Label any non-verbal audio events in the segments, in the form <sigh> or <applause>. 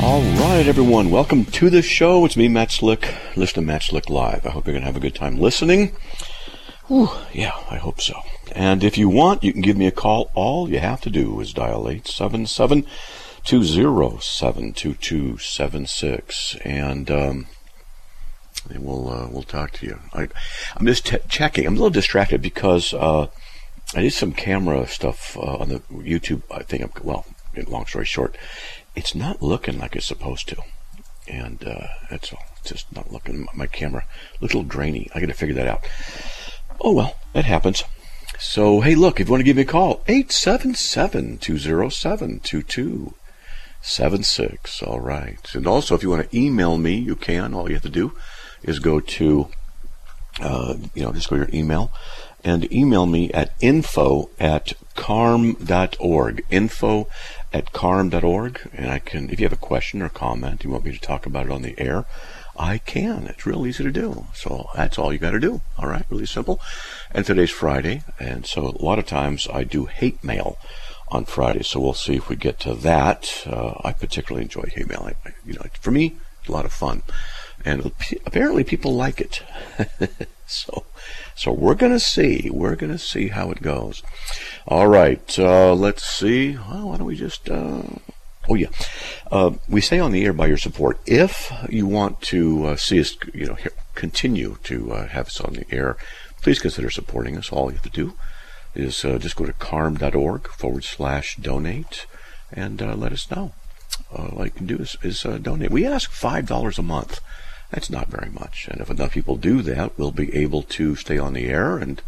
All right, everyone, welcome to the show. It's me, Matt Slick. Listen to Matt Slick Live. I hope you're going to have a good time listening. Whew, yeah, I hope so. And if you want, you can give me a call. All you have to do is dial 877 207 2276. And, um, and we'll, uh, we'll talk to you. I, am just t- checking. I'm a little distracted because, uh, I did some camera stuff, uh, on the YouTube. I think I'm, well, long story short, it's not looking like it's supposed to. And, uh, that's all. It's just not looking, my camera, a little grainy. I got to figure that out. Oh well, that happens. So, hey, look, if you want to give me a call, 877-207-2276. All right. And also, if you want to email me, you can. All you have to do is go to, uh, you know, just go to your email and email me at info at carm.org. Info at carm.org. And I can, if you have a question or comment, you want me to talk about it on the air, I can. It's real easy to do. So that's all you got to do. All right, really simple. And today's Friday, and so a lot of times I do hate mail on Friday. So we'll see if we get to that. Uh, I particularly enjoy hate mail. I, you know, for me, it's a lot of fun, and apparently people like it. <laughs> so, so we're gonna see. We're gonna see how it goes. All right. Uh, let's see. Well, why don't we just. Uh, Oh yeah, uh, we say on the air by your support. If you want to uh, see us, you know, continue to uh, have us on the air, please consider supporting us. All you have to do is uh, just go to carm.org forward slash donate and let us know. All you can do is, is donate. We ask five dollars a month. That's not very much, and if enough people do that, we'll be able to stay on the air and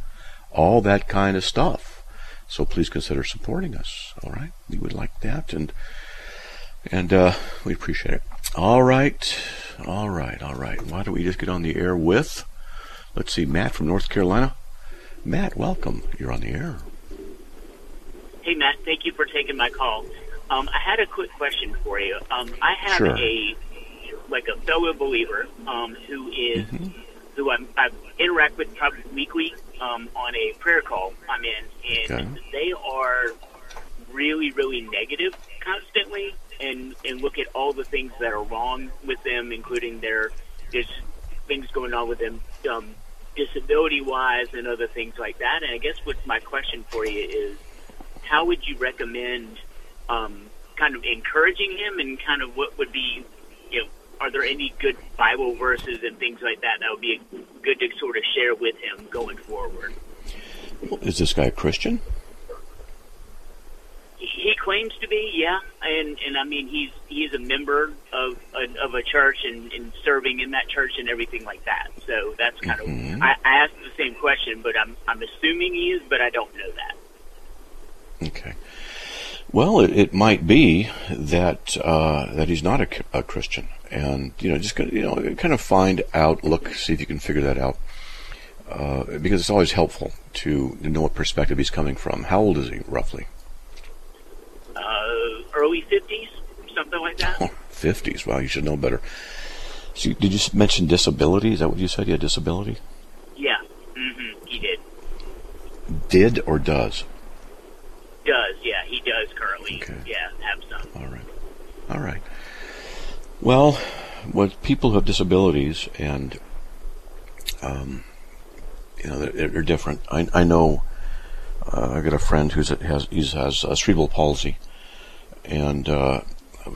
all that kind of stuff. So please consider supporting us. All right, we would like that and. And uh, we appreciate it. All right, all right, all right. Why don't we just get on the air with, let's see, Matt from North Carolina. Matt, welcome. You're on the air. Hey, Matt. Thank you for taking my call. Um, I had a quick question for you. Um, I have sure. a like a fellow believer um, who is, Mhm. who I'm, I interact with probably weekly um, on a prayer call I'm in, and Okay. they are really, really negative constantly, and and look at all the things that are wrong with them, including their there's things going on with them um, disability wise and other things like that. And I guess what my question for you is, how would you recommend um, kind of encouraging him, and kind of what would be, you know, are there any good Bible verses and things like that that would be good to sort of share with him going forward? Is this guy a Christian? He claims to be, yeah, and and I mean he's he's a member of a, of a church and, and serving in that church and everything like that. So that's kind Mhm. of I, I asked the same question, but I'm I'm assuming he is, but I don't know that. Okay. Well, it, it might be that uh, that he's not a, a Christian, and you know, just you know, kind of find out, look, see if you can figure that out, uh, because it's always helpful to, to know what perspective he's coming from. How old is he, roughly? Uh, early fifties, something like that. Oh, Fifties. Wow, you should know better. So, did you mention disability? Is that what you said? You had disability? Yeah, hmm he did. Did or does? Does yeah, he does currently. Okay. Yeah, have some. All right. All right. Well, what people who have disabilities and um, you know they're, they're different. I, I know uh, I got a friend who's has he has uh, cerebral palsy, and uh,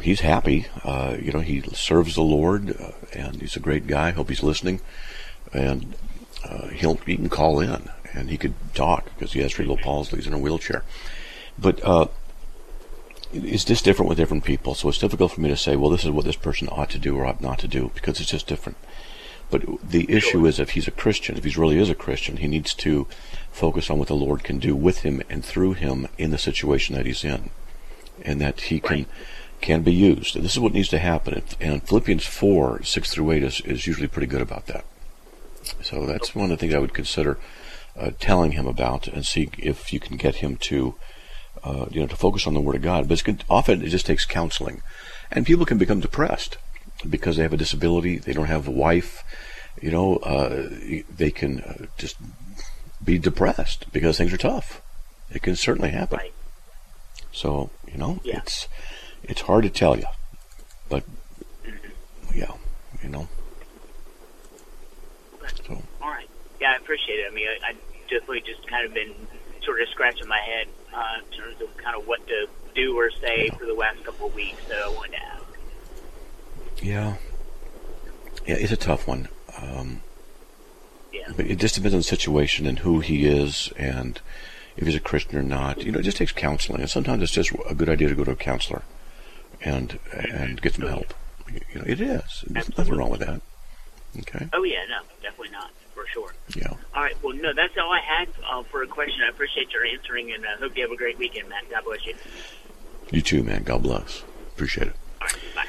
he's happy. Uh, you know, he serves the Lord, uh, and he's a great guy. Hope he's listening, and uh, he'll he can call in and he could talk because he has cerebral palsy. He's in a wheelchair, but. It's just different with different people. So it's difficult for me to say, well, this is what this person ought to do or ought not to do because it's just different. But the issue is if he's a Christian, if he really is a Christian, he needs to focus on what the Lord can do with him and through him in the situation that he's in. And that he can can be used. This is what needs to happen. And Philippians 4, 6 through 8 is, is usually pretty good about that. So that's one of the things I would consider uh, telling him about and see if you can get him to, uh, you know, to focus on the Word of God. But often it just takes counseling. And people can become depressed because they have a disability, they don't have a wife, you know, uh, they can uh, just be depressed because things are tough. It can certainly happen. Right. So, you know, Yeah. it's it's hard to tell you. But yeah, you know. So All right. Yeah, I appreciate it. I mean, I, I definitely just kind of been sort of scratching my head uh, in terms of kind of what to do or say for the last couple of weeks. So I wanted to ask. yeah. Yeah, it's a tough one. Um, Yeah. but it just depends on the situation and who he is and if he's a Christian or not. You know, it just takes counseling, and sometimes it's just a good idea to go to a counselor and and get some help. You know, it is. There's nothing wrong with that. Okay. Oh yeah, no, definitely not for sure. Yeah. All right. Well, no, that's all I had uh, for a question. I appreciate your answering, and I hope you have a great weekend, Matt. God bless you. You too, man. God bless. Appreciate it. All right. Bye.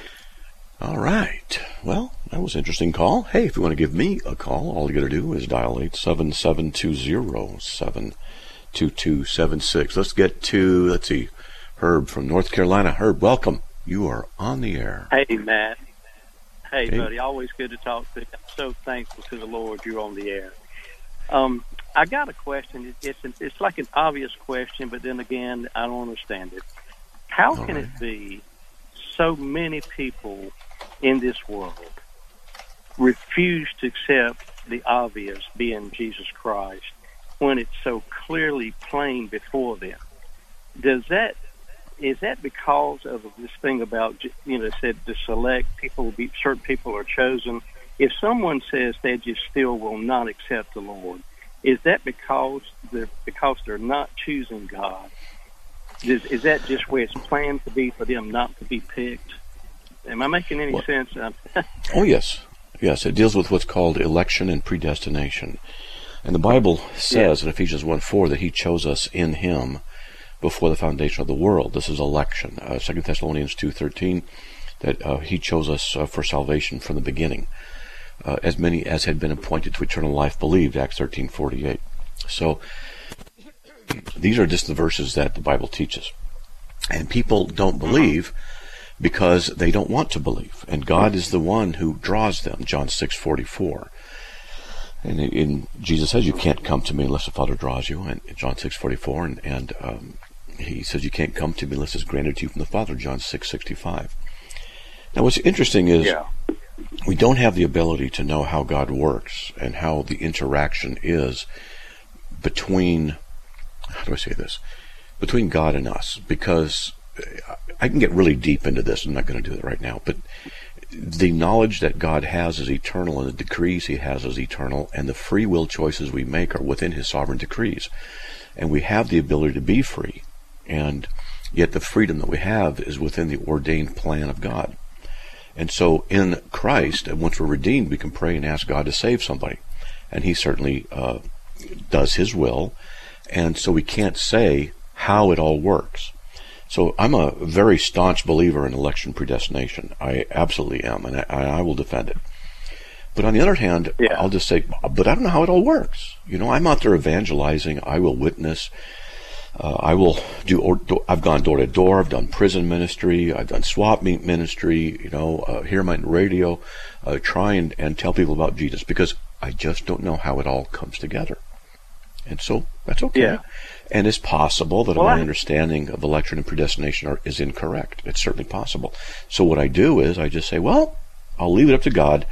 All right. Well, that was an interesting call. Hey, if you want to give me a call, all you got to do is dial 877-207-2276. Let's get to, let's see, Herb from North Carolina. Herb, welcome. You are on the air. Hey, Matt. Hey, Hey. buddy. Always good to talk to you. I'm so thankful to the Lord you're on the air. Um, I got a question. It- It's it's like an obvious question, but then again, I don't understand it. How All can right. it be so many people in this world refuse to accept the obvious, being Jesus Christ, when it's so clearly plain before them? Does that is that because of this thing about you know said to select people be certain people are chosen? If someone says they just still will not accept the lord is that because they're because they're not choosing god? Is, is that just where it's planned to be for them not to be picked? Am i making any Well- sense? Um, <laughs> Oh, yes. Yes, it deals with what's called election and predestination. And the Bible says in Ephesians 1 4 that He chose us in Him before the foundation of the world. This is election. Uh, 2 Thessalonians 2.13, that uh, He chose us uh, for salvation from the beginning. Uh, as many as had been appointed to eternal life believed, Acts 13.48. So these are just the verses that the Bible teaches. And people don't believe because they don't want to believe. And God is the one who draws them, John 6:44. And in, Jesus says you can't come to me unless the Father draws you, and John 6:44 and, and um, he says you can't come to me unless it's granted to you from the Father, John 6:65. Now what's interesting is yeah we don't have the ability to know how God works and how the interaction is between how do I say this between God and us because I can get really deep into this. I'm not going to do it right now, but the knowledge that God has is eternal and the decrees he has is eternal and the free will choices we make are within his sovereign decrees. And we have the ability to be free. And yet the freedom that we have is within the ordained plan of God. And so in Christ, and once we're redeemed, we can pray and ask God to save somebody. And he certainly uh, does his will. And so we can't say how it all works. So I'm a very staunch believer in election predestination. I absolutely am, and I, I will defend it. But on the other hand, Yeah. I'll just say, but I don't know how it all works. You know, I'm out there evangelizing. I will witness. Uh, I will do. Or, do- I've gone door to door. I've done prison ministry. I've done swap meet ministry. You know, uh, hear my radio, uh, try and, and tell people about Jesus because I just don't know how it all comes together. And so that's okay. Yeah. And it's possible that Well, my I- understanding of election and predestination are, is incorrect. It's certainly possible. So what I do is I just say, well, I'll leave it up to God.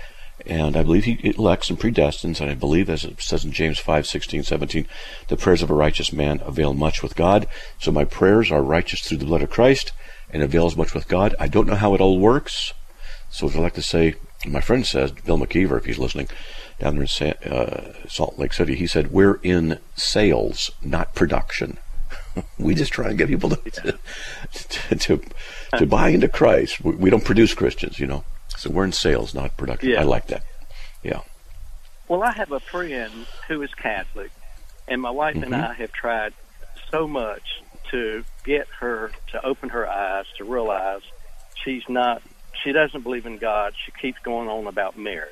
And I believe he elects and predestines, and I believe, as it says in James 5, 16, 17, the prayers of a righteous man avail much with God. So my prayers are righteous through the blood of Christ and avails much with God. I don't know how it all works. So as I like to say, my friend says, Bill McKeever, if he's listening, down there in Sa- uh, Salt Lake City, he said, we're in sales, not production. <laughs> we just try and get people to, <laughs> to, to, to buy into Christ. We, we don't produce Christians, you know. So we're in sales, not production. Yeah. I like that. Yeah. Well, I have a friend who is Catholic, and my wife and Mhm. I have tried so much to get her to open her eyes to realize she's not. She doesn't believe in God. She keeps going on about Mary,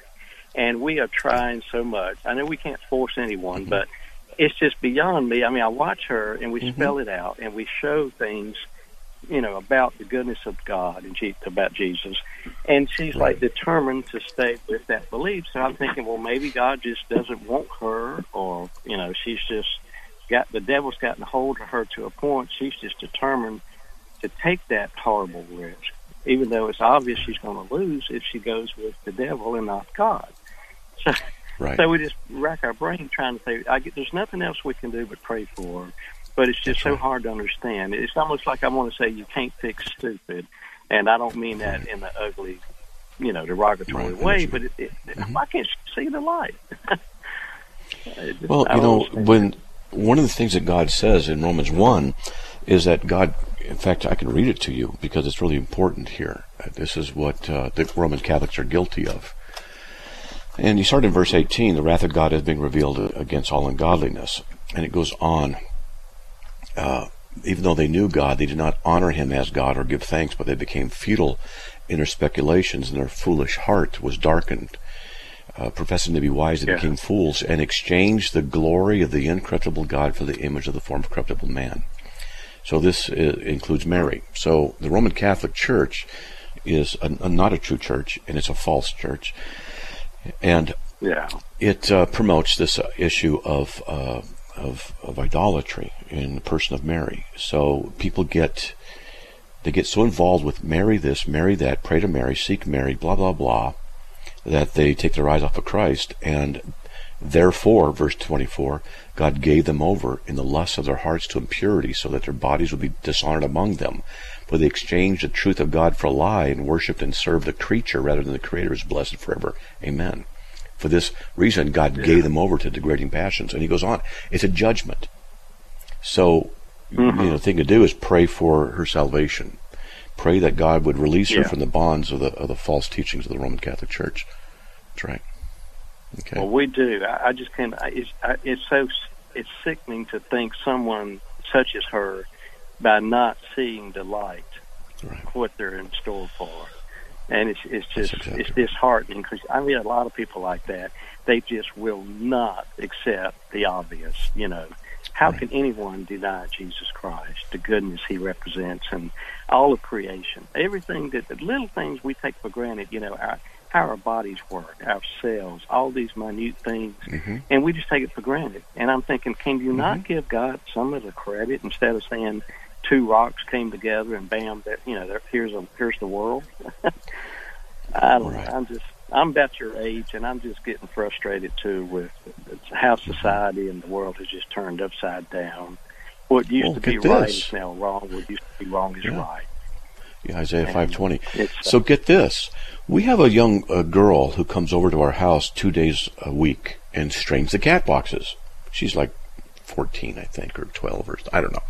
and we are trying so much. I know we can't force anyone, Mm-hmm. but it's just beyond me. I mean, I watch her and we Mhm. spell it out and we show things, you know, about the goodness of God and Je- about Jesus, and she's like determined to stay with that belief. So I'm thinking, well, maybe God just doesn't want her, or you know, she's just got the devil's gotten hold of her to a point. She's just determined to take that horrible risk, even though it's obvious she's going to lose if she goes with the devil and not God. <laughs> So, Right. so we just rack our brain trying to say, I get, there's nothing else we can do but pray for her. But it's just That's so right. hard to understand. It's almost like I want to say you can't fix stupid, and I don't mean that in the ugly, you know, derogatory Right, way. But it, it, Mhm. why can't she see the light? Just- <laughs> Well, I you know, when one of the things that God says in Romans 1 is that God, in fact, I can read it to you because it's really important here. Uh, This is what uh, the Roman Catholics are guilty of. And you start in verse 18 the wrath of God has been revealed against all ungodliness. And it goes on. Uh, even though they knew God, they did not honor him as God or give thanks, but they became futile in their speculations, and their foolish heart was darkened uh, professing to be wise, they Yeah. became fools and exchanged the glory of the incorruptible God for the image of the form of corruptible man. So this uh, includes Mary. So the Roman Catholic Church is a, a- not a true church, and it's a false church, and yeah, it uh, promotes this uh, issue of, uh, of of idolatry in the person of Mary. So people get they get so involved with Mary this, Mary that, pray to Mary, seek Mary, blah blah blah, that they take their eyes off of Christ, and therefore, verse twenty-four, God gave them over in the lust of their hearts to impurity, so that their bodies would be dishonored among them. For they exchanged the truth of God for a lie and worshipped and served the creature rather than the Creator, who is blessed forever. Amen. For this reason, God gave them over to degrading passions. And he goes on, it's a judgment. So, you mm-hmm. know, the thing to do is pray for her salvation. Pray that God would release her from the bonds of the, of the false teachings of the Roman Catholic Church. That's right. Okay. Well, we do. I, I just can't. It's, I, it's so. It's sickening to think someone such as her, by not seeing the light, right. what they're in store for, and it's it's just exactly it's disheartening because I meet a lot of people like that. They just will not accept the obvious. You know, how Right. can anyone deny Jesus Christ, the goodness He represents, and all of creation, everything that the little things we take for granted. You know, our how our bodies work, our cells, all these minute things, Mhm. and we just take it for granted. And I'm thinking, can you not Mm-hmm. give God some of the credit instead of saying two rocks came together and bam, that you know, there, here's a here's the world. <laughs> I don't. Right. know. I'm just. I'm about your age, and I'm just getting frustrated too with how society and the world has just turned upside down. What used to be right is now wrong. What used to be wrong is Yeah. right. Yeah, Isaiah And 5:20. uh, So get this. We have a young uh, girl who comes over to our house 2 days a week and strains the cat boxes. She's like 14, I think, or 12 or I don't know.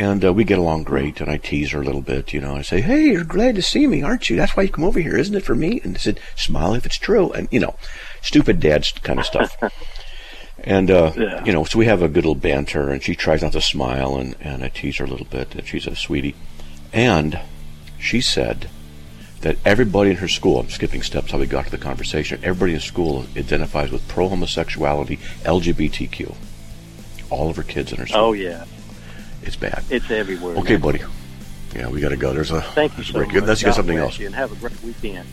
And uh, we get along great, and I tease her a little bit, you know. I say, "Hey, you're glad to see me, aren't you? That's why you come over here, isn't it, for me?" And I said, "Smile if it's true," and you know, stupid dad kind of stuff. <laughs> And uh, Yeah. you know, so we have a good little banter, and she tries not to smile, and, and I tease her a little bit, and she's a sweetie. And she said that everybody in her school, I'm skipping steps how we got to the conversation, everybody in school identifies with pro homosexuality, LGBTQ. All of her kids in her school. Oh yeah, It's bad. it's everywhere. Okay, now. buddy. Yeah, we got to go. There's a Thank you there's a so break. much. Let's get something else. You and have a great weekend.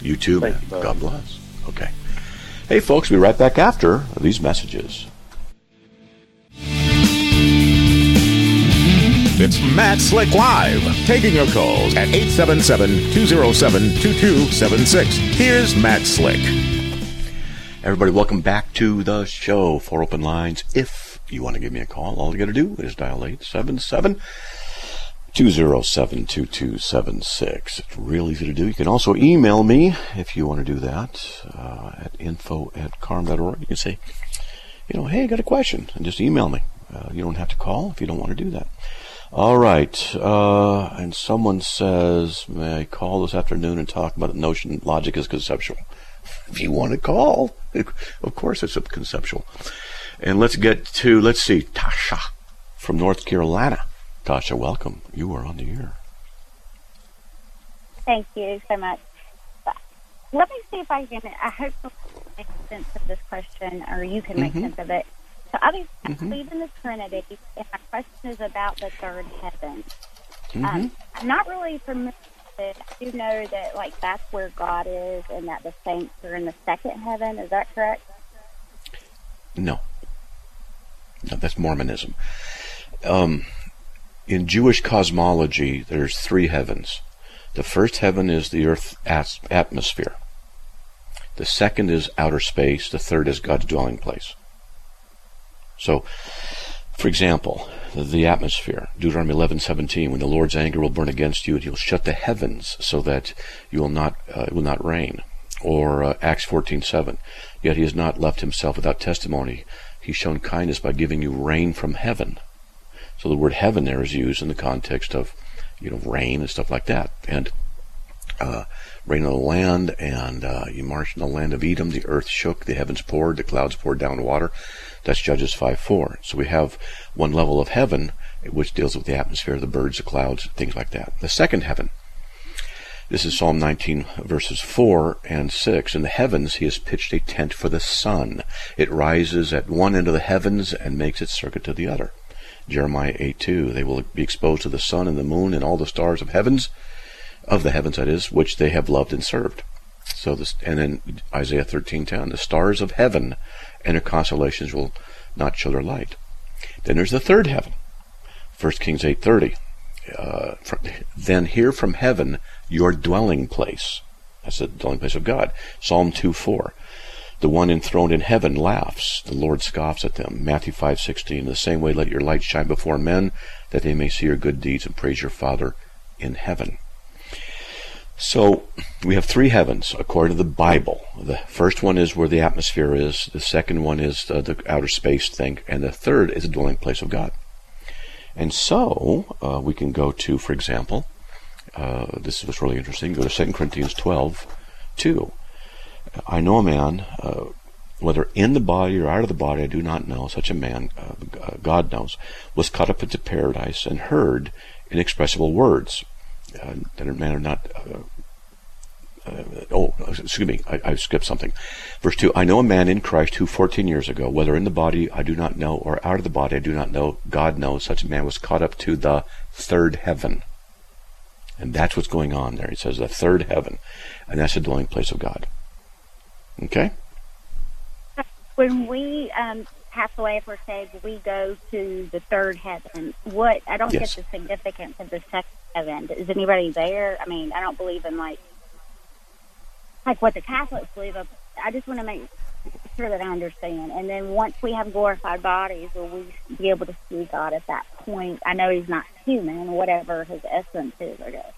You too, Thank man. you, bud. God bless. Okay. Hey, folks, we'll be right back after these messages. It's Matt Slick Live, taking your calls at 877-207-2276. Here's Matt Slick. Everybody, welcome back to the show. for open lines. If you want to give me a call, all you got to do is dial 877 207 2276. It's real easy to do. You can also email me if you want to do that uh, at info at carm.org. You can say, you know, hey, I got a question, and just email me. Uh, you don't have to call if you don't want to do that. All right. Uh, and someone says, may I call this afternoon and talk about the notion logic is conceptual? If you want to call, <laughs> of course it's a conceptual. And let's get to, let's see, Tasha from North Carolina. Tasha, welcome. You are on the air. Thank you so much. Let me see if I can. I hope to make sense of this question, or you can make Mhm. sense of it. So, obviously, I Mhm. believe in the Trinity, and my question is about the third heaven. Mhm. Um, I'm not really familiar with it. I do know that, like, that's where God is, and that the saints are in the second heaven. Is that correct? No. No, that's Mormonism. Um, in Jewish cosmology, there's three heavens. The first heaven is the earth atmosphere. The second is outer space. The third is God's dwelling place. So, for example, the, atmosphere, Deuteronomy 11:17, when the Lord's anger will burn against you, and He will shut the heavens so that you will not uh, it will not rain. Or uh, Acts 14:7, yet He has not left Himself without testimony. He's shown kindness by giving you rain from heaven. So the word heaven there is used in the context of, you know, rain and stuff like that. And uh, rain on the land, and uh, you marched in the land of Edom. The earth shook, the heavens poured, the clouds poured down water. That's Judges 5 4. So we have one level of heaven which deals with the atmosphere, the birds, the clouds, things like that. The second heaven. This is Psalm 19, verses 4 and 6. In the heavens he has pitched a tent for the sun. It rises at one end of the heavens and makes its circuit to the other. Jeremiah 8 2. They will be exposed to the sun and the moon and all the stars of heavens, of the heavens that is, which they have loved and served. So this, and then Isaiah 13:10, the stars of heaven and their constellations will not show their light. Then there's the third heaven. 1 Kings 8:30. Uh, fr- then hear from heaven your dwelling place. That's the dwelling place of God. Psalm 2:4. The one enthroned in heaven laughs. The Lord scoffs at them. Matthew 5:16. The same way let your light shine before men that they may see your good deeds and praise your Father in heaven. So we have three heavens according to the Bible. The first one is where the atmosphere is. The second one is the, the outer space thing, and the third is the dwelling place of God. And so uh, we can go to, for example, uh, this was really interesting. Go to 2 Corinthians 12, 2. I know a man, uh, whether in the body or out of the body, I do not know. Such a man, uh, God knows, was caught up into paradise and heard inexpressible words uh, that are man are not. Uh, oh, excuse me, I, I skipped something. Verse 2 I know a man in Christ who 14 years ago, whether in the body I do not know, or out of the body I do not know, God knows, such a man was caught up to the third heaven. And that's what's going on there. He says the third heaven, and that's the dwelling place of God. Okay? When we um, pass away, if we're saved, we go to the third heaven. What I don't Yes. get the significance of the second heaven. Is anybody there? I mean, I don't believe in like like what the Catholics believe. Of. I just want to make sure that I understand. And then once we have glorified bodies, will we be able to see God at that point? I know He's not human, whatever His essence is, I guess.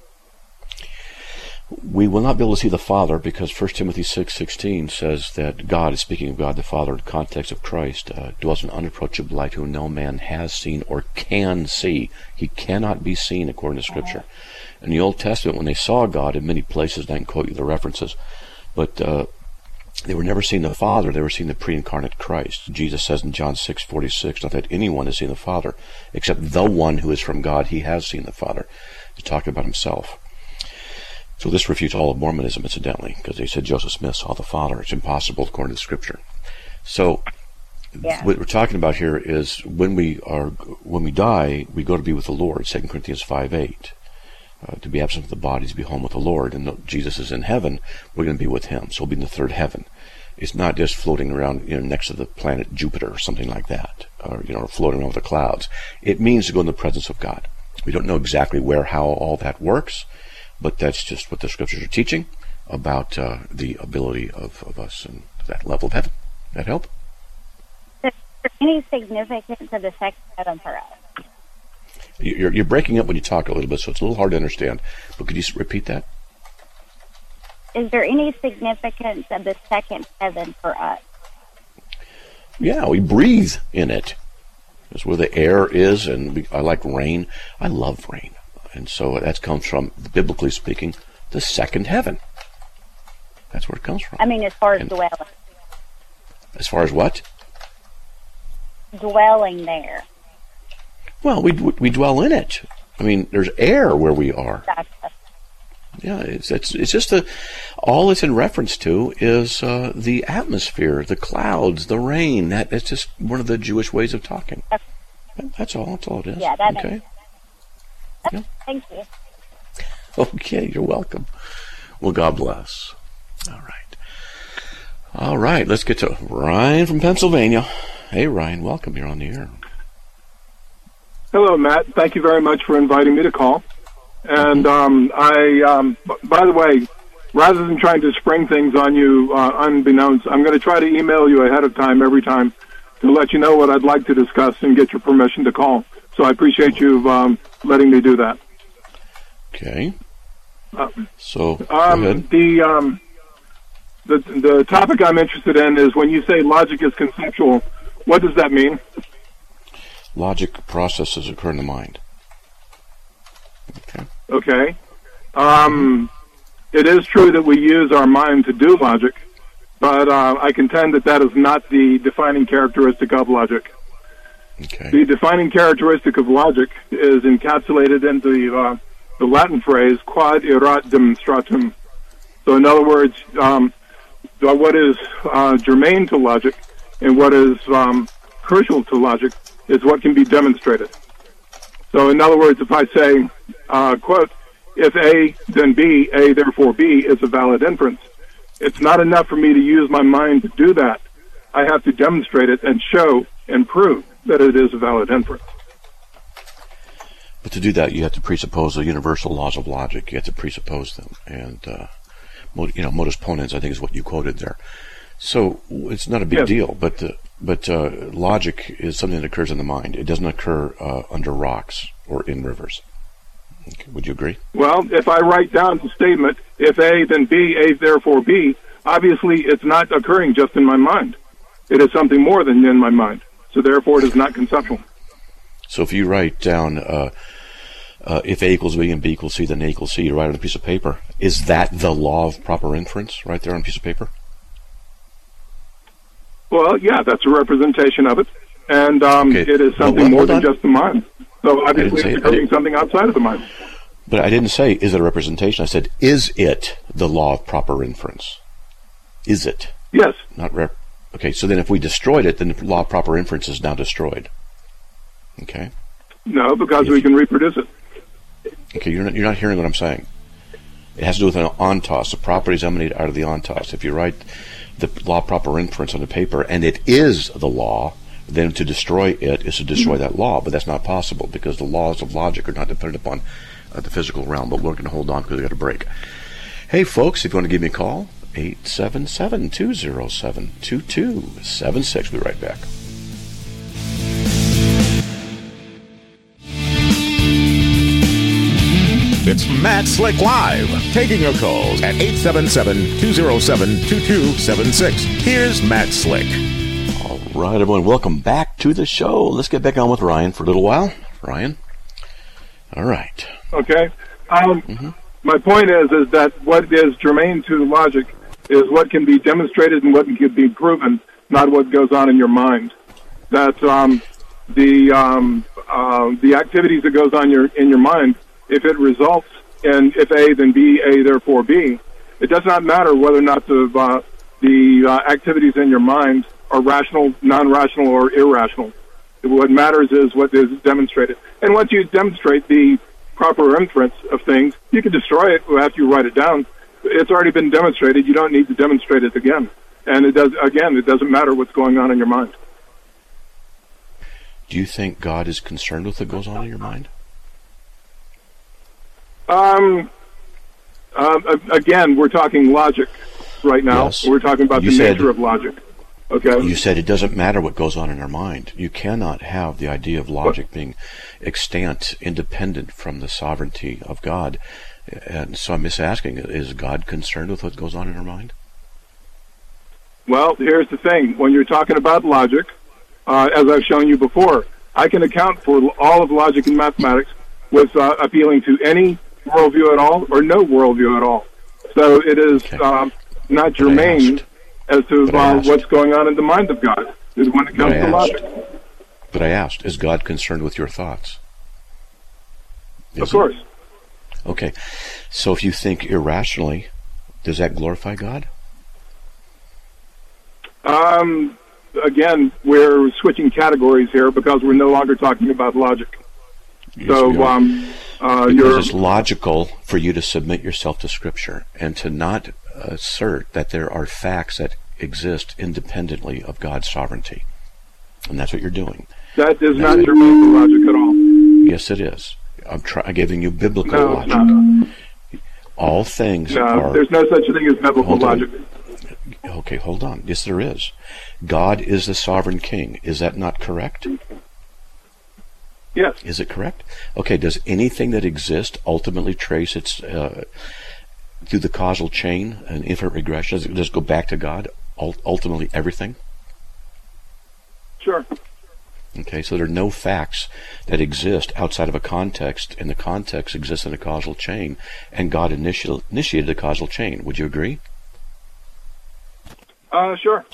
We will not be able to see the Father because 1 Timothy 6.16 says that God, is speaking of God the Father in the context of Christ, uh, dwells in unapproachable light whom no man has seen or can see. He cannot be seen according to Scripture. In the Old Testament, when they saw God in many places, and I can quote you the references, but uh, they were never seeing the Father, they were seeing the pre-incarnate Christ. Jesus says in John 6.46, not that anyone has seen the Father, except the one who is from God, he has seen the Father. He's talking about himself. So this refutes all of Mormonism, incidentally, because they said Joseph Smith saw the Father. It's impossible according to the Scripture. So Yeah. what we're talking about here is when we are when we die, we go to be with the Lord. 2 Corinthians five eight. Uh, to be absent from the bodies, be home with the Lord. And Jesus is in heaven, we're going to be with Him. So we'll be in the third heaven. It's not just floating around, you know, next to the planet Jupiter or something like that, or you know, floating around with the clouds. It means to go in the presence of God. We don't know exactly where, how all that works, but that's just what the scriptures are teaching about uh, the ability of, of us and that level of heaven. That help? Is there any significance of the second heaven for us? You're, you're breaking up when you talk a little bit, so it's a little hard to understand. But could you repeat that? Is there any significance of the second heaven for us? Yeah, we breathe in it. It's where the air is, and we, I like rain. I love rain, and so that comes from, biblically speaking, the second heaven. That's where it comes from. I mean, as far as And- dwelling, As far as what? dwelling there. Well, we we dwell in it. I mean, there's air where we are. Gotcha. yeah. It's it's it's just a all it's in reference to is uh, the atmosphere, the clouds, the rain. That it's just one of the Jewish ways of talking. That's all. That's all it is. Yeah, that okay. makes Thank you. Okay, you're welcome. Well, God bless. All right. All right, let's get to Ryan from Pennsylvania. Hey, Ryan, welcome. You're on the air. Hello, Matt. Thank you very much for inviting me to call. And um, I, um, b- by the way, rather than trying to spring things on you uh, unbeknownst, I'm going to try to email you ahead of time every time to let you know what I'd like to discuss and get your permission to call. So I appreciate you um, letting me do that. Okay. Uh, So, Um, the um, the the topic I'm interested in is when you say logic is conceptual. What does that mean? Logic processes occur in the mind. Okay. Okay. Um, it is true that we use our mind to do logic, but uh, I contend that that is not the defining characteristic of logic. Okay. The defining characteristic of logic is encapsulated in the uh, the Latin phrase "quod erat demonstratum." So, in other words, um, what is uh, germane to logic and what is um, crucial to logic is what can be demonstrated. So, in other words, if I say, uh, "quote," if A then B, A therefore B is a valid inference. It's not enough for me to use my mind to do that. I have to demonstrate it and show and prove that it is a valid inference. But to do that, you have to presuppose the universal laws of logic. You have to presuppose them, and uh, you know, modus ponens, I think, is what you quoted there. So it's not a big Yes. deal, but uh, but uh, logic is something that occurs in the mind. It doesn't occur uh, under rocks or in rivers. Okay, would you agree? Well, if I write down the statement, if A then B, A therefore B, obviously it's not occurring just in my mind. It is something more than in my mind. So therefore it is not conceptual. So if you write down uh, uh, if A equals B and B equals C, then A equals C, you write it on a piece of paper. Is that the law of proper inference right there on a piece of paper? Well, yeah, that's a representation of it. And um, Okay. it is something well, more than on. just the mind. So obviously it's occurring something outside of the mind. But I didn't say, is it a representation? I said, is it the law of proper inference? Is it? Yes. Not rep. Okay, so then if we destroyed it, then the law of proper inference is now destroyed. Okay? No, because we can reproduce it. Okay, you're not, you're not hearing what I'm saying. It has to do with an ontos. The properties emanate out of the ontos. If you write the law proper inference on the paper and it is the law, then to destroy it is to destroy that law. But that's not possible because the laws of logic are not dependent upon uh, the physical realm. But we're going to hold on because we got a break. Hey, folks, if you want to give me a call, 877 207 2276. We'll be right back. It's Matt Slick Live, taking your calls at 877-207-2276. Here's Matt Slick. All right, everyone, welcome back to the show. Let's get back on with Ryan for a little while. Ryan? All right. Okay. Um, My point is, is that what is germane to logic is what can be demonstrated and what can be proven, not what goes on in your mind. That um, the um, uh, the activities that goes on your in your mind, if it results in if A then B, A therefore B, it does not matter whether or not the uh, the uh, activities in your mind are rational, non-rational, or irrational. What matters is what is demonstrated. And once you demonstrate the proper inference of things, you can destroy it after you write it down. It's already been demonstrated. You don't need to demonstrate it again. And it does again. It doesn't matter what's going on in your mind. Do you think God is concerned with what goes on in your mind? Um, uh, again, we're talking logic right now. Yes. We're talking about You the said- nature of logic. Okay. You said it doesn't matter what goes on in our mind. You cannot have the idea of logic being extant, independent from the sovereignty of God. And so I'm just asking, is God concerned with what goes on in our mind? Well, here's the thing. When you're talking about logic, uh, as I've shown you before, I can account for all of logic and mathematics with uh, appealing to any worldview at all or no worldview at all. So it is Okay. um, not germane as to uh, what's going on in the mind of God is when it comes to logic. But I asked, is God concerned with your thoughts? Of Is he? course. Okay. So if you think irrationally, does that glorify God? Um, again, we're switching categories here because we're no longer talking about logic. So, um, uh, because you're it's logical for you to submit yourself to Scripture and to not assert that there are facts that exist independently of God's sovereignty. And that's what you're doing. that is not it. germane logic at all. Yes, it is. I'm, try- giving you biblical No, logic. not. All things No, are. there's no such thing as biblical logic. Okay, hold on. Yes, there is. God is the sovereign king. Is that not correct? Yes. Is it correct? Okay, does anything that exists ultimately trace its uh, through the causal chain and infinite regression? Does it just go back to God? Ultimately, everything? Sure. Okay, so there are no facts that exist outside of a context, and the context exists in a causal chain, and God initial, initiated the causal chain. Would you agree? Uh, sure.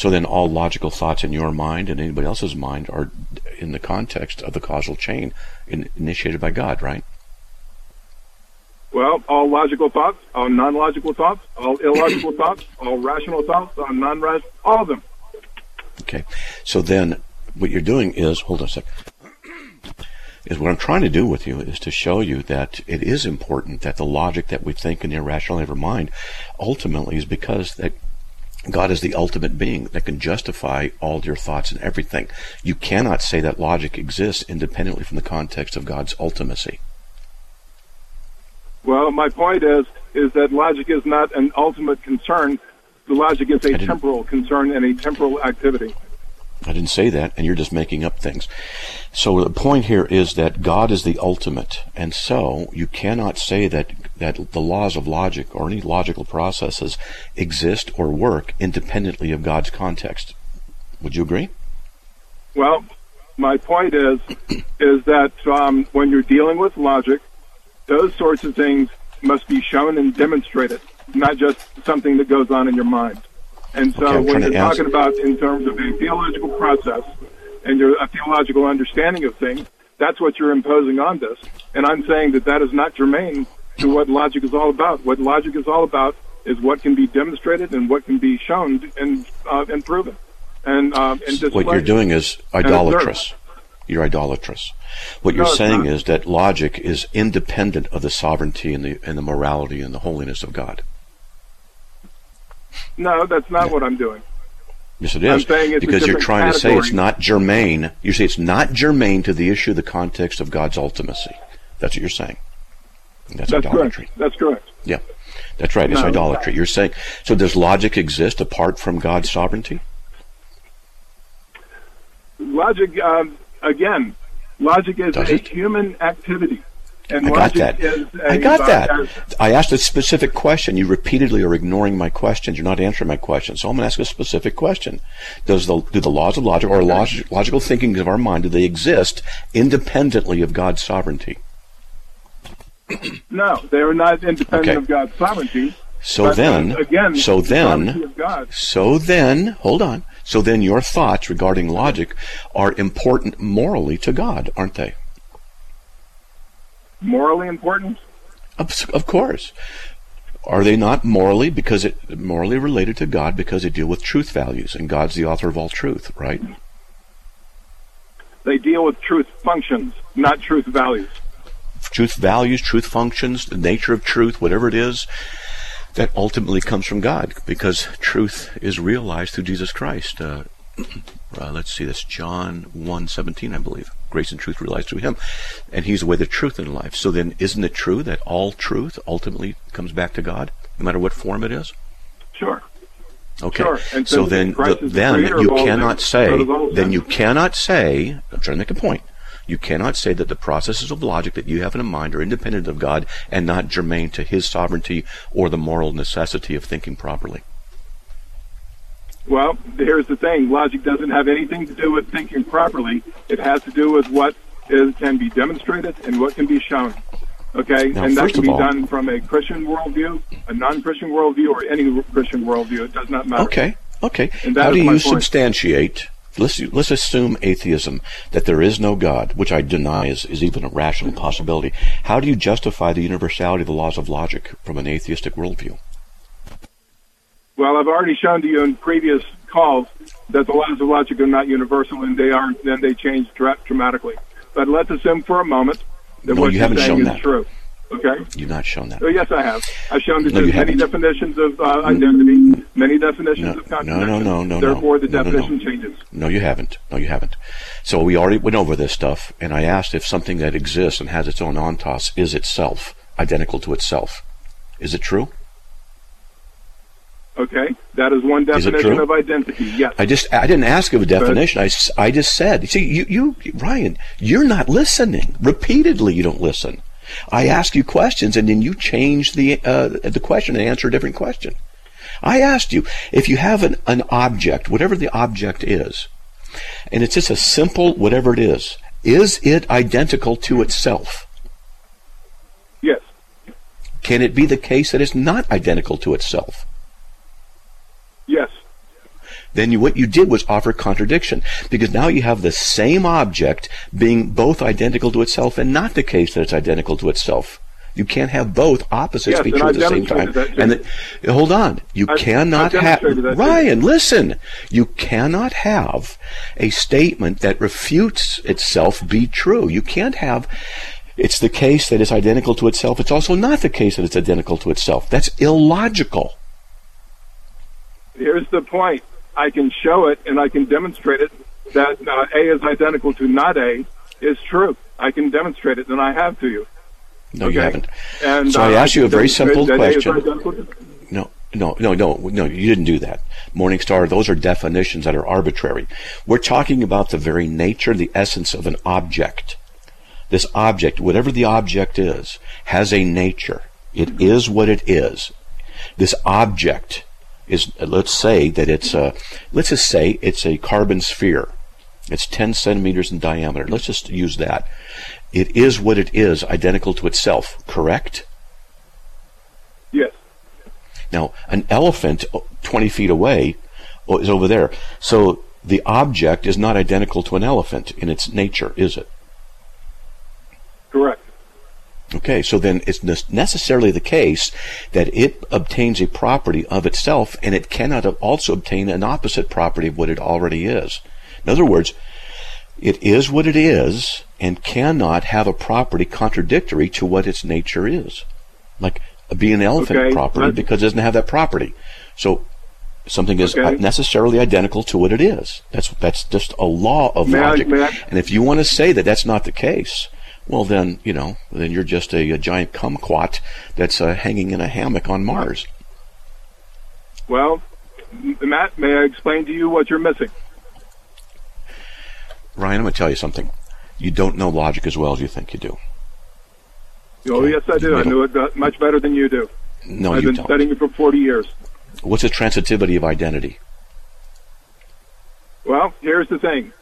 So then all logical thoughts in your mind and anybody else's mind are in the context of the causal chain in, initiated by God, right? Well, all logical thoughts, all non-logical thoughts, all illogical <clears throat> thoughts, all rational thoughts, all non-rational, all of them. Okay. So then what you're doing is, hold on a sec, is what I'm trying to do with you is to show you that it is important that the logic that we think in the irrational of our mind ultimately is because that God is the ultimate being that can justify all your thoughts and everything. You cannot say that logic exists independently from the context of God's ultimacy. Well, my point is, is that logic is not an ultimate concern. The logic is a temporal concern and a temporal activity. I didn't say that, and you're just making up things. So the point here is that God is the ultimate, and so you cannot say that that the laws of logic or any logical processes exist or work independently of God's context. Would you agree? Well, my point is, <coughs> is that um, when you're dealing with logic, those sorts of things must be shown and demonstrated, not just something that goes on in your mind. And so Okay, when you're talking about in terms of a theological process and your a theological understanding of things, that's what you're imposing on this. And I'm saying that that is not germane to what logic is all about. What logic is all about is what can be demonstrated and what can be shown and uh, and proven. And um, and What you're doing is idolatrous. You're idolatrous. What you're saying is that logic is independent of the sovereignty and the and the morality and the holiness of God. No, that's not what I'm doing. Yes, it I'm saying it's a because you're trying to say it's not germane. You say it's not germane to the issue, the context of God's ultimacy. That's what you're saying. That's, That's idolatry. correct. That's correct. Yeah, that's right. It's No. idolatry. You're saying so. Does logic exist apart from God's sovereignty? Logic, um, again, logic is Does a it? human activity. And I got that. that. Is a, I got that. I asked a specific question. You repeatedly are ignoring my questions. You're not answering my questions. So I'm going to ask a specific question. Does the do the laws of logic or log, logical thinking of our mind do they exist independently of God's sovereignty? no, they are not independent Okay. of God's sovereignty. So But, then, again, so the then, sovereignty of God. So then, hold on. So then your thoughts regarding logic are important morally to God, aren't they? Morally important. Of, of course. Are they not morally because it morally related to God because they deal with truth values and God's the author of all truth, right? They deal with truth functions, not truth values. Truth values, truth functions, the nature of truth, whatever it is, that ultimately comes from God because truth is realized through Jesus Christ. Uh, <clears throat> uh, let's see, this John 1 17, I believe. Grace and truth realized through him. And he's the way, the truth, and life. So then, isn't it true that all truth ultimately comes back to God, no matter what form it is? Sure. Okay. Sure. And so then, the, the then you cannot say, so does all then you cannot say, I'm trying to make a point. You cannot say that the processes of logic that you have in a mind are independent of God and not germane to His sovereignty or the moral necessity of thinking properly. Well, here's the thing: logic doesn't have anything to do with thinking properly. It has to do with what is can be demonstrated and what can be shown. Okay, Now, and that can be all- done from a Christian worldview, a non-Christian worldview, or any Christian worldview. It does not matter. Okay. Okay. And How do you point. substantiate? let's let's assume atheism that there is no God, which I deny is, is even a rational possibility. How do you justify the universality of the laws of logic from an atheistic worldview? Well, I've already shown to you in previous calls that the laws of logic are not universal and they are then they change dra- dramatically. But let's assume for a moment that No, what you haven't saying is that. true. Okay. You've not shown that. Oh, yes, I have. I've shown that No, you there's many definitions of uh, identity, many definitions No, of no, contradiction. no, no, no, no. Therefore, the definition changes. No, you haven't. No, you haven't. So we already went over this stuff, and I asked if something that exists and has its own ontos is itself identical to itself. Is it true? Okay, that is one Is it definition true? of identity. Yes. I just I didn't ask of a definition. I, I just said. See, you you Ryan, you're not listening. Repeatedly, you don't listen. I ask you questions, and then you change the uh, the question and answer a different question. I asked you if you have an, an object, whatever the object is, and it's just a simple whatever it is, is it identical to itself? yes. Can it be the case that it's not identical to itself? Yes. then you, what you did was offer contradiction because now you have the same object being both identical to itself and not the case that it's identical to itself. You can't have both opposites Yes, be true at the same time. And the, hold on, you I've- cannot have that, too. Ryan. Listen, you cannot have a statement that refutes itself be true. You can't have. It's the case that it's identical to itself. It's also not the case that it's identical to itself. That's illogical. Here's the point. I can show it and I can demonstrate it that uh, A is identical to not A is true. I can demonstrate it, and I have to you. No, you haven't. And So I uh, asked you a very simple that A is question. to- No, no, no, no, no, you didn't do that. Morningstar, those are definitions that are arbitrary. We're talking about the very nature, the essence of an object. This object, whatever the object is, has a nature. It is what it is. This object is, let's say that it's a, let's just say it's a carbon sphere. It's 10 centimeters in diameter. Let's just use that. It is what it is, identical to itself, correct? Yes. Now, an elephant uh, 20 feet away uh, is over there. So the object is not identical to an elephant in its nature, is it? Correct. Okay, so then it's necessarily the case that it obtains a property of itself and it cannot also obtain an opposite property of what it already is. In other words, it is what it is and cannot have a property contradictory to what its nature is. Like be an elephant Okay, property because it doesn't have that property. So something is Okay. necessarily identical to what it is. That's that's just a law of May logic. I- and if you want to say that that's not the case, well then you know then you're just a, a giant kumquat that's uh, hanging in a hammock on Mars. Well, Matt, may I explain to you what you're missing? Ryan, I'm going to tell you something. You don't know logic as well as you think you do. Oh, yes, I do. I know it uh, much better than you do. No, I've you been don't. studying it for 40 years. What's the transitivity of identity? Well, here's the thing.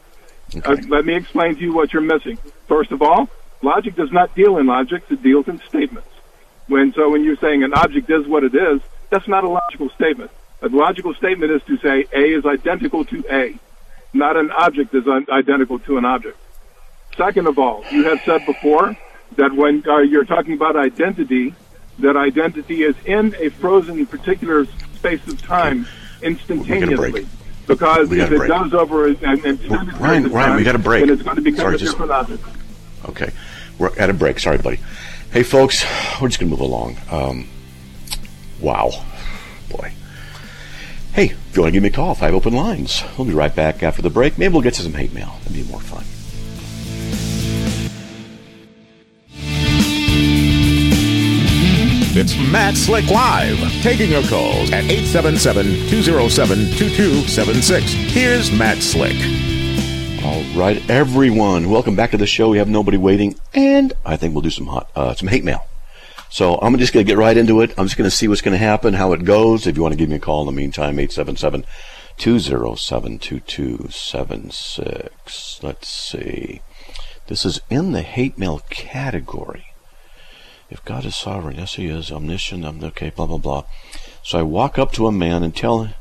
Uh, Okay. let me explain to you what you're missing. First of all, logic does not deal in logic; it deals in statements. When so, when you're saying an object is what it is, that's not a logical statement. A logical statement is to say A is identical to A, not an object is identical to an object. Second of all, you have said before that when uh, you're talking about identity, that identity is in a frozen particular space of time instantaneously. Because if it break. goes over an an extended Ryan, Ryan, we got a break. Then it's going to become Sorry, a just- different object. Okay, we're at a break. Sorry, buddy. Hey, folks, we're just to move along. Um, wow, boy. Hey, if you want to give me a call, five open lines. We'll be right back after the break. Maybe we'll get to some hate mail. It'd be more fun. It's Matt Slick Live, taking your calls at 877-207-2276. Here's Matt Slick. All right, everyone, welcome back to the show. We have nobody waiting, and I think we'll do some hot, uh, some hate mail. So I'm just going to get right into it. I'm just going to see what's going to happen, how it goes. If you want to give me a call in the meantime, 877 207 2276. Let's see. This is in the hate mail category. If God is sovereign, yes, He is omniscient. I'm okay. Blah blah blah. So I walk up to a man and tell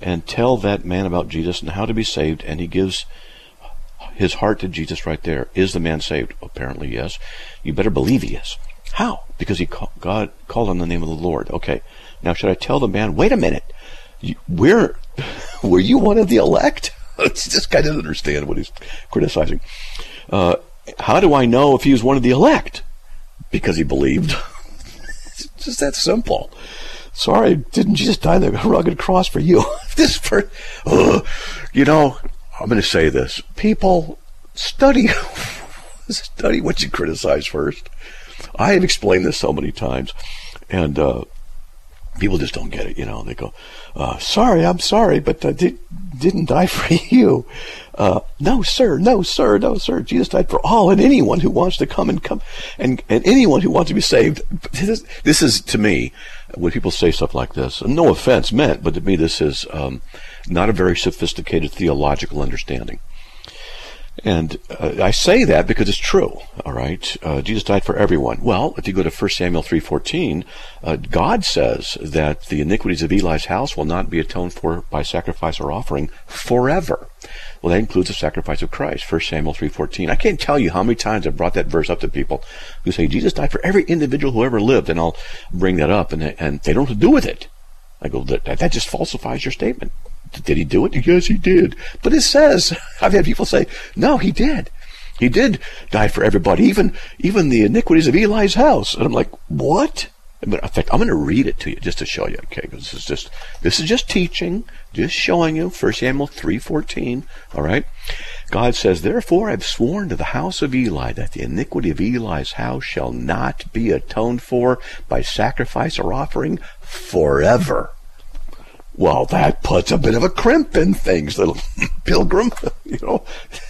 and tell that man about Jesus and how to be saved, and he gives his heart to Jesus right there. Is the man saved? Apparently, yes. You better believe he is. How? Because he call, God called on the name of the Lord. Okay. Now, should I tell the man? Wait a minute. You, where <laughs> were you one of the elect? <laughs> this guy doesn't understand what he's criticizing. Uh, how do I know if he was one of the elect? Because he believed. it's <laughs> just that simple. Sorry, didn't Jesus die on the rugged cross for you? this for, uh, you know, I'm going to say this. People study, <laughs> study what you criticize first. I have explained this so many times, and uh, people just don't get it. You know, they go, uh, "Sorry, I'm sorry, but I did, didn't die for <laughs> you." Uh, no, sir, no, sir, no, sir. Jesus died for all and anyone who wants to come and come, and, and anyone who wants to be saved. This, this is to me when people say stuff like this. No offense meant, but to me, this is um, not a very sophisticated theological understanding. And uh, I say that because it's true. All right, uh, Jesus died for everyone. Well, if you go to 1 Samuel 3:14, uh, God says that the iniquities of Eli's house will not be atoned for by sacrifice or offering forever. Well, that includes the sacrifice of Christ. 1 Samuel 3:14. I can't tell you how many times I've brought that verse up to people who say Jesus died for every individual who ever lived, and I'll bring that up, and and they don't do with it. I go, that, that just falsifies your statement. Did he do it? Yes, he did. But it says, <laughs> I've had people say, no, he did. He did die for everybody, even even the iniquities of Eli's house. And I'm like, what? In fact, I'm going to read it to you just to show you. Okay, because this is just this is just teaching, just showing you. 1 Samuel 3:14. All right. God says, "Therefore I've sworn to the house of Eli that the iniquity of Eli's house shall not be atoned for by sacrifice or offering forever." Well, that puts a bit of a crimp in things, little <laughs> pilgrim. <laughs> You know,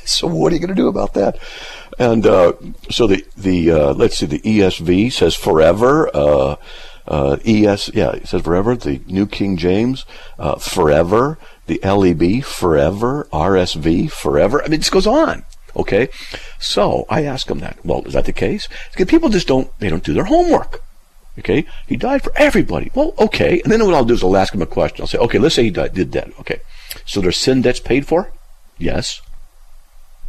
so what are you going to do about that? And uh, so the the uh, let's see, the ESV says forever. Uh, uh ES, yeah, it says forever. The New King James, uh, forever. The LEB, forever. RSV, forever. I mean, this goes on. Okay, so I ask them that. Well, is that the case? Because people just don't they don't do their homework. Okay, he died for everybody. Well, okay. And then what I'll do is I'll ask him a question. I'll say, okay, let's say he died, did that. Okay, so their sin debt's paid for? Yes.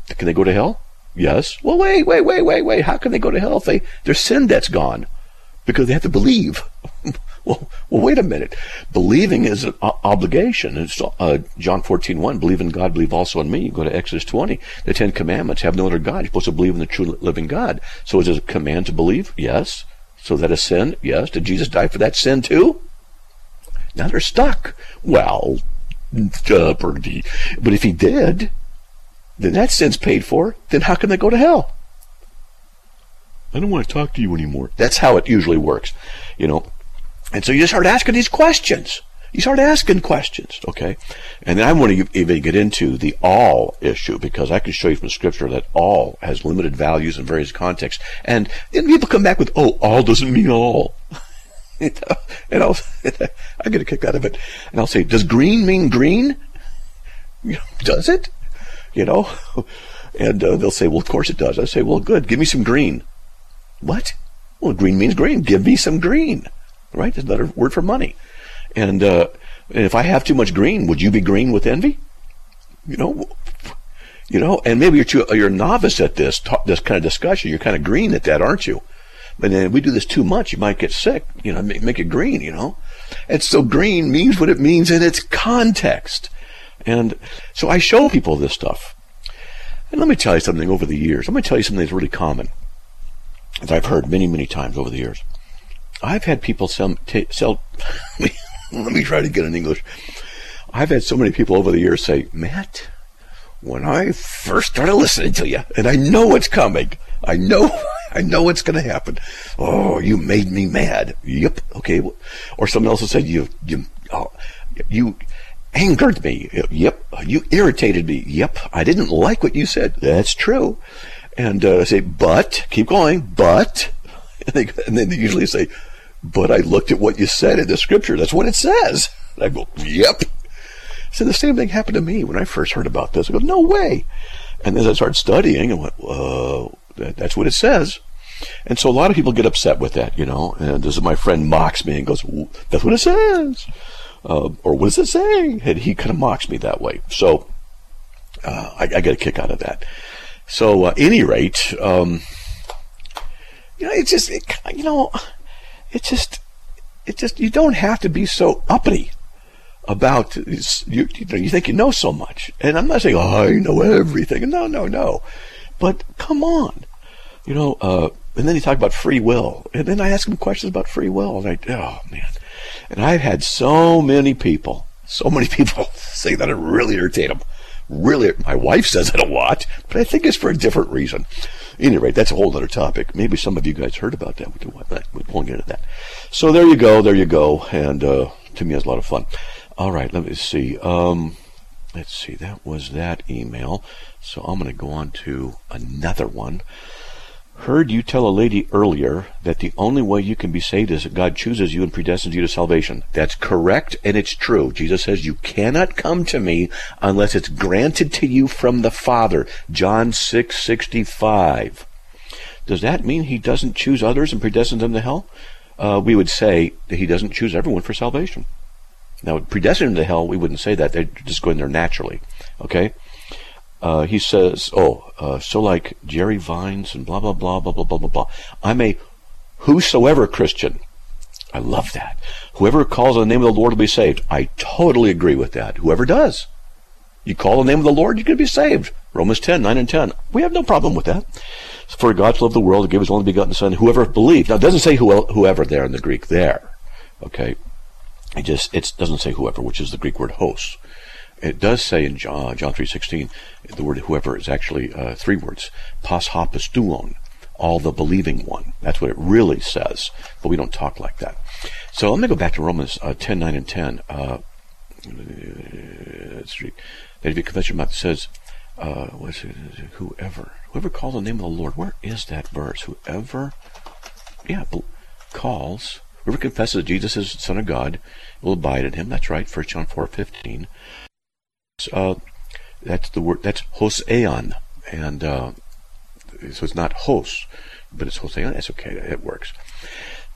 Can they go to hell? Yes. Well, wait, wait, wait, wait, wait. How can they go to hell if they their sin debt's gone? Because they have to believe. <laughs> well, well, wait a minute. Believing is an obligation. It's uh, John 14, 1, believe in God, believe also in me. You go to Exodus 20, the Ten Commandments, have no other God. You're supposed to believe in the true living God. So is it a command to believe? Yes. So that a sin? Yes. Did Jesus die for that sin too? Now they're stuck. Well, uh, but if he did, then that sin's paid for. Then how can they go to hell? I don't want to talk to you anymore. That's how it usually works, you know. And so you just start asking these questions. You start asking questions, okay? And then I want to even get into the all issue because I can show you from scripture that all has limited values in various contexts. And then people come back with, oh, all doesn't mean all. <laughs> and I'll, <laughs> I get a kick out of it. And I'll say, does green mean green? <laughs> does it? You know? And uh, they'll say, well, of course it does. I say, well, good. Give me some green. What? Well, green means green. Give me some green. Right? That's another word for money. And, uh, and if I have too much green, would you be green with envy? You know, you know, and maybe you're too, you're novice at this this kind of discussion. You're kind of green at that, aren't you? But then we do this too much, you might get sick. You know, make, make it green. You know, and so green means what it means in its context. And so I show people this stuff. And let me tell you something over the years. Let me tell you something that's really common that I've heard many, many times over the years. I've had people sell, t- sell <laughs> let me try to get in English. I've had so many people over the years say, Matt, when I first started listening to you, and I know what's coming, I know, <laughs> I know what's going to happen. Oh, you made me mad. Yep. Okay. Or someone else will say, you, you, oh, you angered me. Yep. You irritated me. Yep. I didn't like what you said. That's true. And uh, I say, but keep going, but, <laughs> and, they, and then they usually say, but I looked at what you said in the scripture. That's what it says. And I go, yep. So the same thing happened to me when I first heard about this. I go, no way. And then I started studying and went, that's what it says. And so a lot of people get upset with that, you know. And this is my friend mocks me and goes, that's what it says. uh, or what does it say? And he kind of mocks me that way. So uh, I, I, get a kick out of that. So, uh, any rate, um, you know, it's just, it, you know, it's just, it just, you don't have to be so uppity about you, you, know, you think you know so much. And I'm not saying, oh, I know everything. No, no, no. But come on. You know, uh, and then you talk about free will. And then I ask him questions about free will. And I, oh, man. And I've had so many people, so many <laughs> people say that it really irritate them. Really, my wife says it a lot, but I think it's for a different reason. Anyway, that's a whole other topic. Maybe some of you guys heard about that. We won't get into that. So there you go, there you go. And uh, to me, it's a lot of fun. All right, let me see. Um, let's see, that was that email. So I'm going to go on to another one. Heard you tell a lady earlier that the only way you can be saved is that God chooses you and predestines you to salvation. That's correct and it's true. Jesus says you cannot come to me unless it's granted to you from the Father. John 6:65. Does that mean he doesn't choose others and predestine them to hell? Uh, we would say that he doesn't choose everyone for salvation. Now, predestined to hell, we wouldn't say that. They're just going there naturally. Okay? Uh, he says, oh, uh, so like Jerry Vines and blah, blah, blah, blah, blah, blah, blah, blah. I'm a whosoever Christian. I love that. Whoever calls on the name of the Lord will be saved. I totally agree with that. Whoever does. You call on the name of the Lord, you can be saved. Romans 10, 9 and 10. We have no problem with that. For God to love the world to give his only begotten Son, whoever believes. Now, it doesn't say who, whoever there in the Greek there. Okay? It just, it doesn't say whoever, which is the Greek word hos. It does say in John, John 3.16, the word whoever is actually uh, three words. Pas ho pisteuon, all the believing one. That's what it really says, but we don't talk like that. So let me go back to Romans uh, 10, 9, and 10. Uh, that if you confess your mouth, it says, uh, what's it, whoever, whoever calls the name of the Lord. Where is that verse? Whoever, yeah, calls, whoever confesses Jesus is the Son of God will abide in him. That's right, 1 John 4, 15 uh, that's the word. That's hoseon, and uh, so it's not hos, but it's hoseon. It's okay. It works.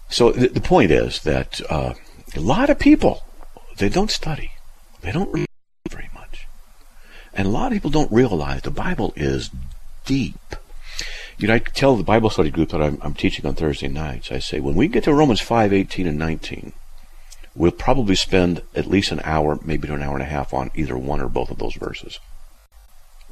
So the, the point is that uh, a lot of people they don't study, they don't read very much, and a lot of people don't realize the Bible is deep. You know, I tell the Bible study group that I'm, I'm teaching on Thursday nights. I say when we get to Romans five, eighteen, and nineteen We'll probably spend at least an hour, maybe to an hour and a half on either one or both of those verses.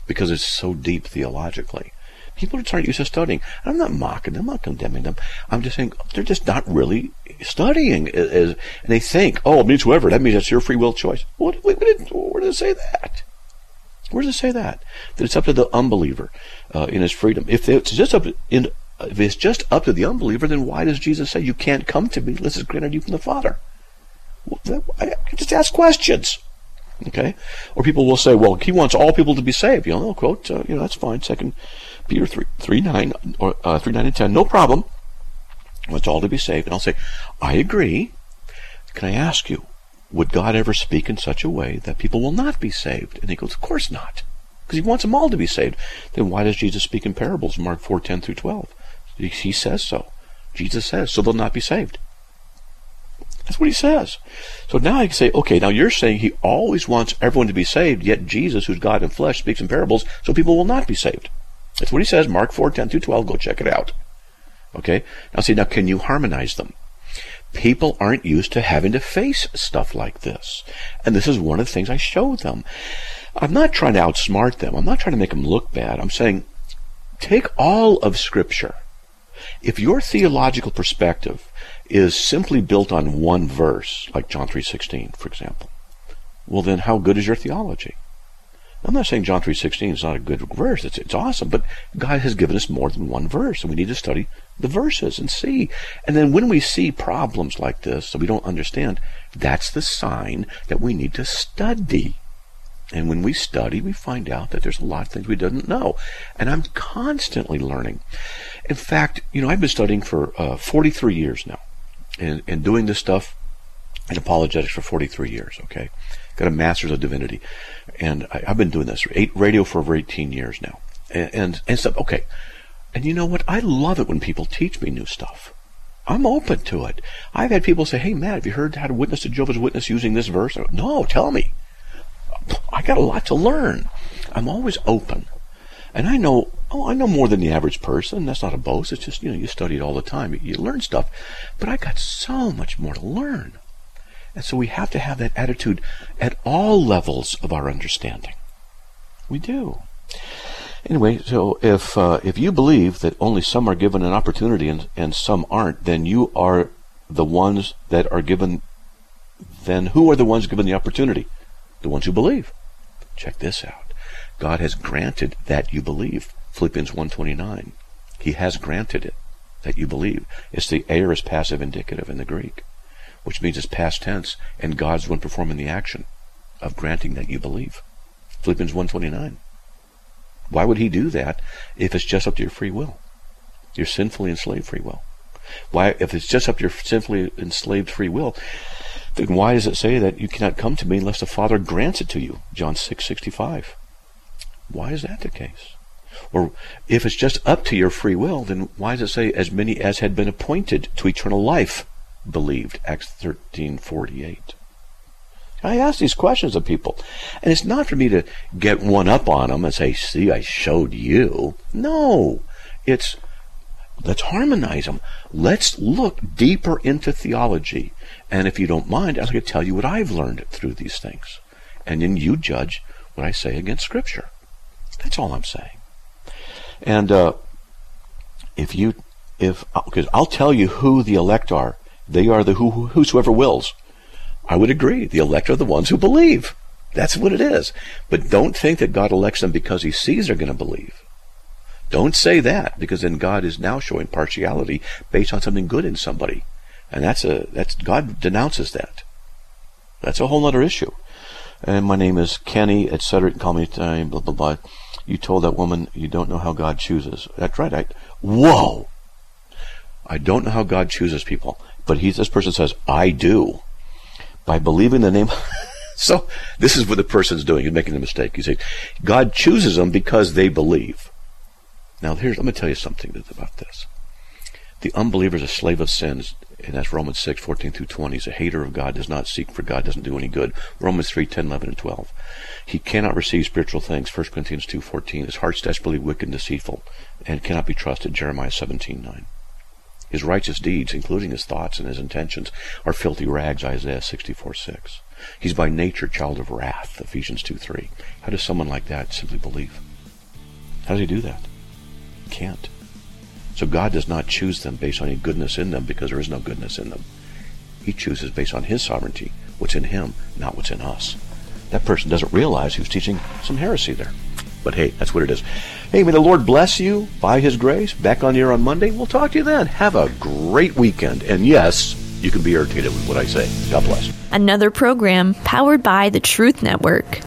Because it's so deep theologically. People just aren't used to studying. I'm not mocking them, I'm not condemning them. I'm just saying they're just not really studying. and they think, oh, it means whoever. That means that's your free will choice. What, where, does it say that? Where does it say that? That it's up to the unbeliever uh, in his freedom. If it's just up in, if it's just up to the unbeliever, then why does Jesus say you can't come to me unless it's granted you from the Father? I just ask questions. Okay? Or people will say, well, he wants all people to be saved. You know, quote, uh, you know, that's fine. Second Peter 3, 3 9, or uh, 3 9 and 10, no problem. Wants all to be saved. And I'll say, I agree. Can I ask you, would God ever speak in such a way that people will not be saved? And he goes, of course not. Because he wants them all to be saved. Then why does Jesus speak in parables, Mark 4, 10 through 12? He says so. Jesus says, so they'll not be saved. That's what he says. So now I can say, okay, now you're saying he always wants everyone to be saved, yet Jesus, who's God in flesh, speaks in parables, so people will not be saved. That's what he says, Mark 4, 10 through 12. Go check it out. Okay? Now see, now can you harmonize them? People aren't used to having to face stuff like this. And this is one of the things I show them. I'm not trying to outsmart them. I'm not trying to make them look bad. I'm saying, take all of Scripture. If your theological perspective is simply built on one verse, like John 3.16, for example, well then how good is your theology? I'm not saying John 3.16 is not a good verse. It's, it's awesome, but God has given us more than one verse, and we need to study the verses and see. And then when we see problems like this that we don't understand, that's the sign that we need to study. And when we study, we find out that there's a lot of things we didn't know. And I'm constantly learning. In fact, you know, I've been studying for uh, 43 years now and, and doing this stuff in apologetics for 43 years, okay? Got a master's of divinity. And I, have been doing this, eight radio for over 18 years now. And, and, and stuff, okay. And you know what? I love it when people teach me new stuff. I'm open to it. I've had people say, "Hey, Matt, have you heard how to witness a Jehovah's Witness using this verse?" Go, no, tell me. I got a lot to learn. I'm always open, and I know. Oh, I know more than the average person. That's not a boast. It's just you know you study it all the time. You, learn stuff, but I got so much more to learn, and so we have to have that attitude at all levels of our understanding. We do. Anyway, so if uh, if you believe that only some are given an opportunity and, and some aren't, then you are the ones that are given. Then who are the ones given the opportunity? The ones who believe. Check this out. God has granted that you believe. Philippians 1.29. He has granted it that you believe. It's the aorist passive indicative in the Greek, which means it's past tense, and God's one performing the action of granting that you believe. Philippians 1.29. Why would he do that if it's just up to your free will? Your sinfully enslaved free will. Why, if it's just up to your sinfully enslaved free will, then why does it say that you cannot come to me unless the Father grants it to you? John six sixty five. Why is that the case? Or if it's just up to your free will, then why does it say as many as had been appointed to eternal life believed? Acts thirteen forty eight. I ask these questions of people. And it's not for me to get one up on them and say, see, I showed you. No. It's, let's harmonize them. Let's look deeper into theology. And if you don't mind, I'll tell you what I've learned through these things. And then you judge what I say against Scripture. That's all I'm saying. And uh, if you, if, because I'll tell you who the elect are. They are the who, whosoever wills. I would agree. The elect are the ones who believe. That's what it is. But don't think that God elects them because he sees they're going to believe. Don't say that because then God is now showing partiality based on something good in somebody. And that's a, that's, God denounces that. That's a whole other issue. And my name is Kenny, etc. Call me blah, blah, blah. You told that woman you don't know how God chooses. That's right. I, whoa! I don't know how God chooses people. But he, this person says, I do by believing the name. <laughs> so this is what the person's doing. He's making a mistake. He's saying God chooses them because they believe. Now here's let me tell you something about this. The unbeliever is a slave of sins, and that's Romans 6, 14 through 20. He's a hater of God, does not seek for God, doesn't do any good. Romans 3, 10, 11, and 12. He cannot receive spiritual things, 1 Corinthians 2, 14. His heart's desperately wicked and deceitful, and cannot be trusted, Jeremiah 17, 9. His righteous deeds, including his thoughts and his intentions, are filthy rags, Isaiah 64 6. He's by nature child of wrath, Ephesians 2 3. How does someone like that simply believe? How does he do that? He can't. So God does not choose them based on any goodness in them because there is no goodness in them. He chooses based on his sovereignty, what's in him, not what's in us. That person doesn't realize who's teaching some heresy there. But hey, that's what it is. Hey, may the Lord bless you by His grace. Back on here on Monday. We'll talk to you then. Have a great weekend. And yes, you can be irritated with what I say. God bless. Another program powered by the Truth Network.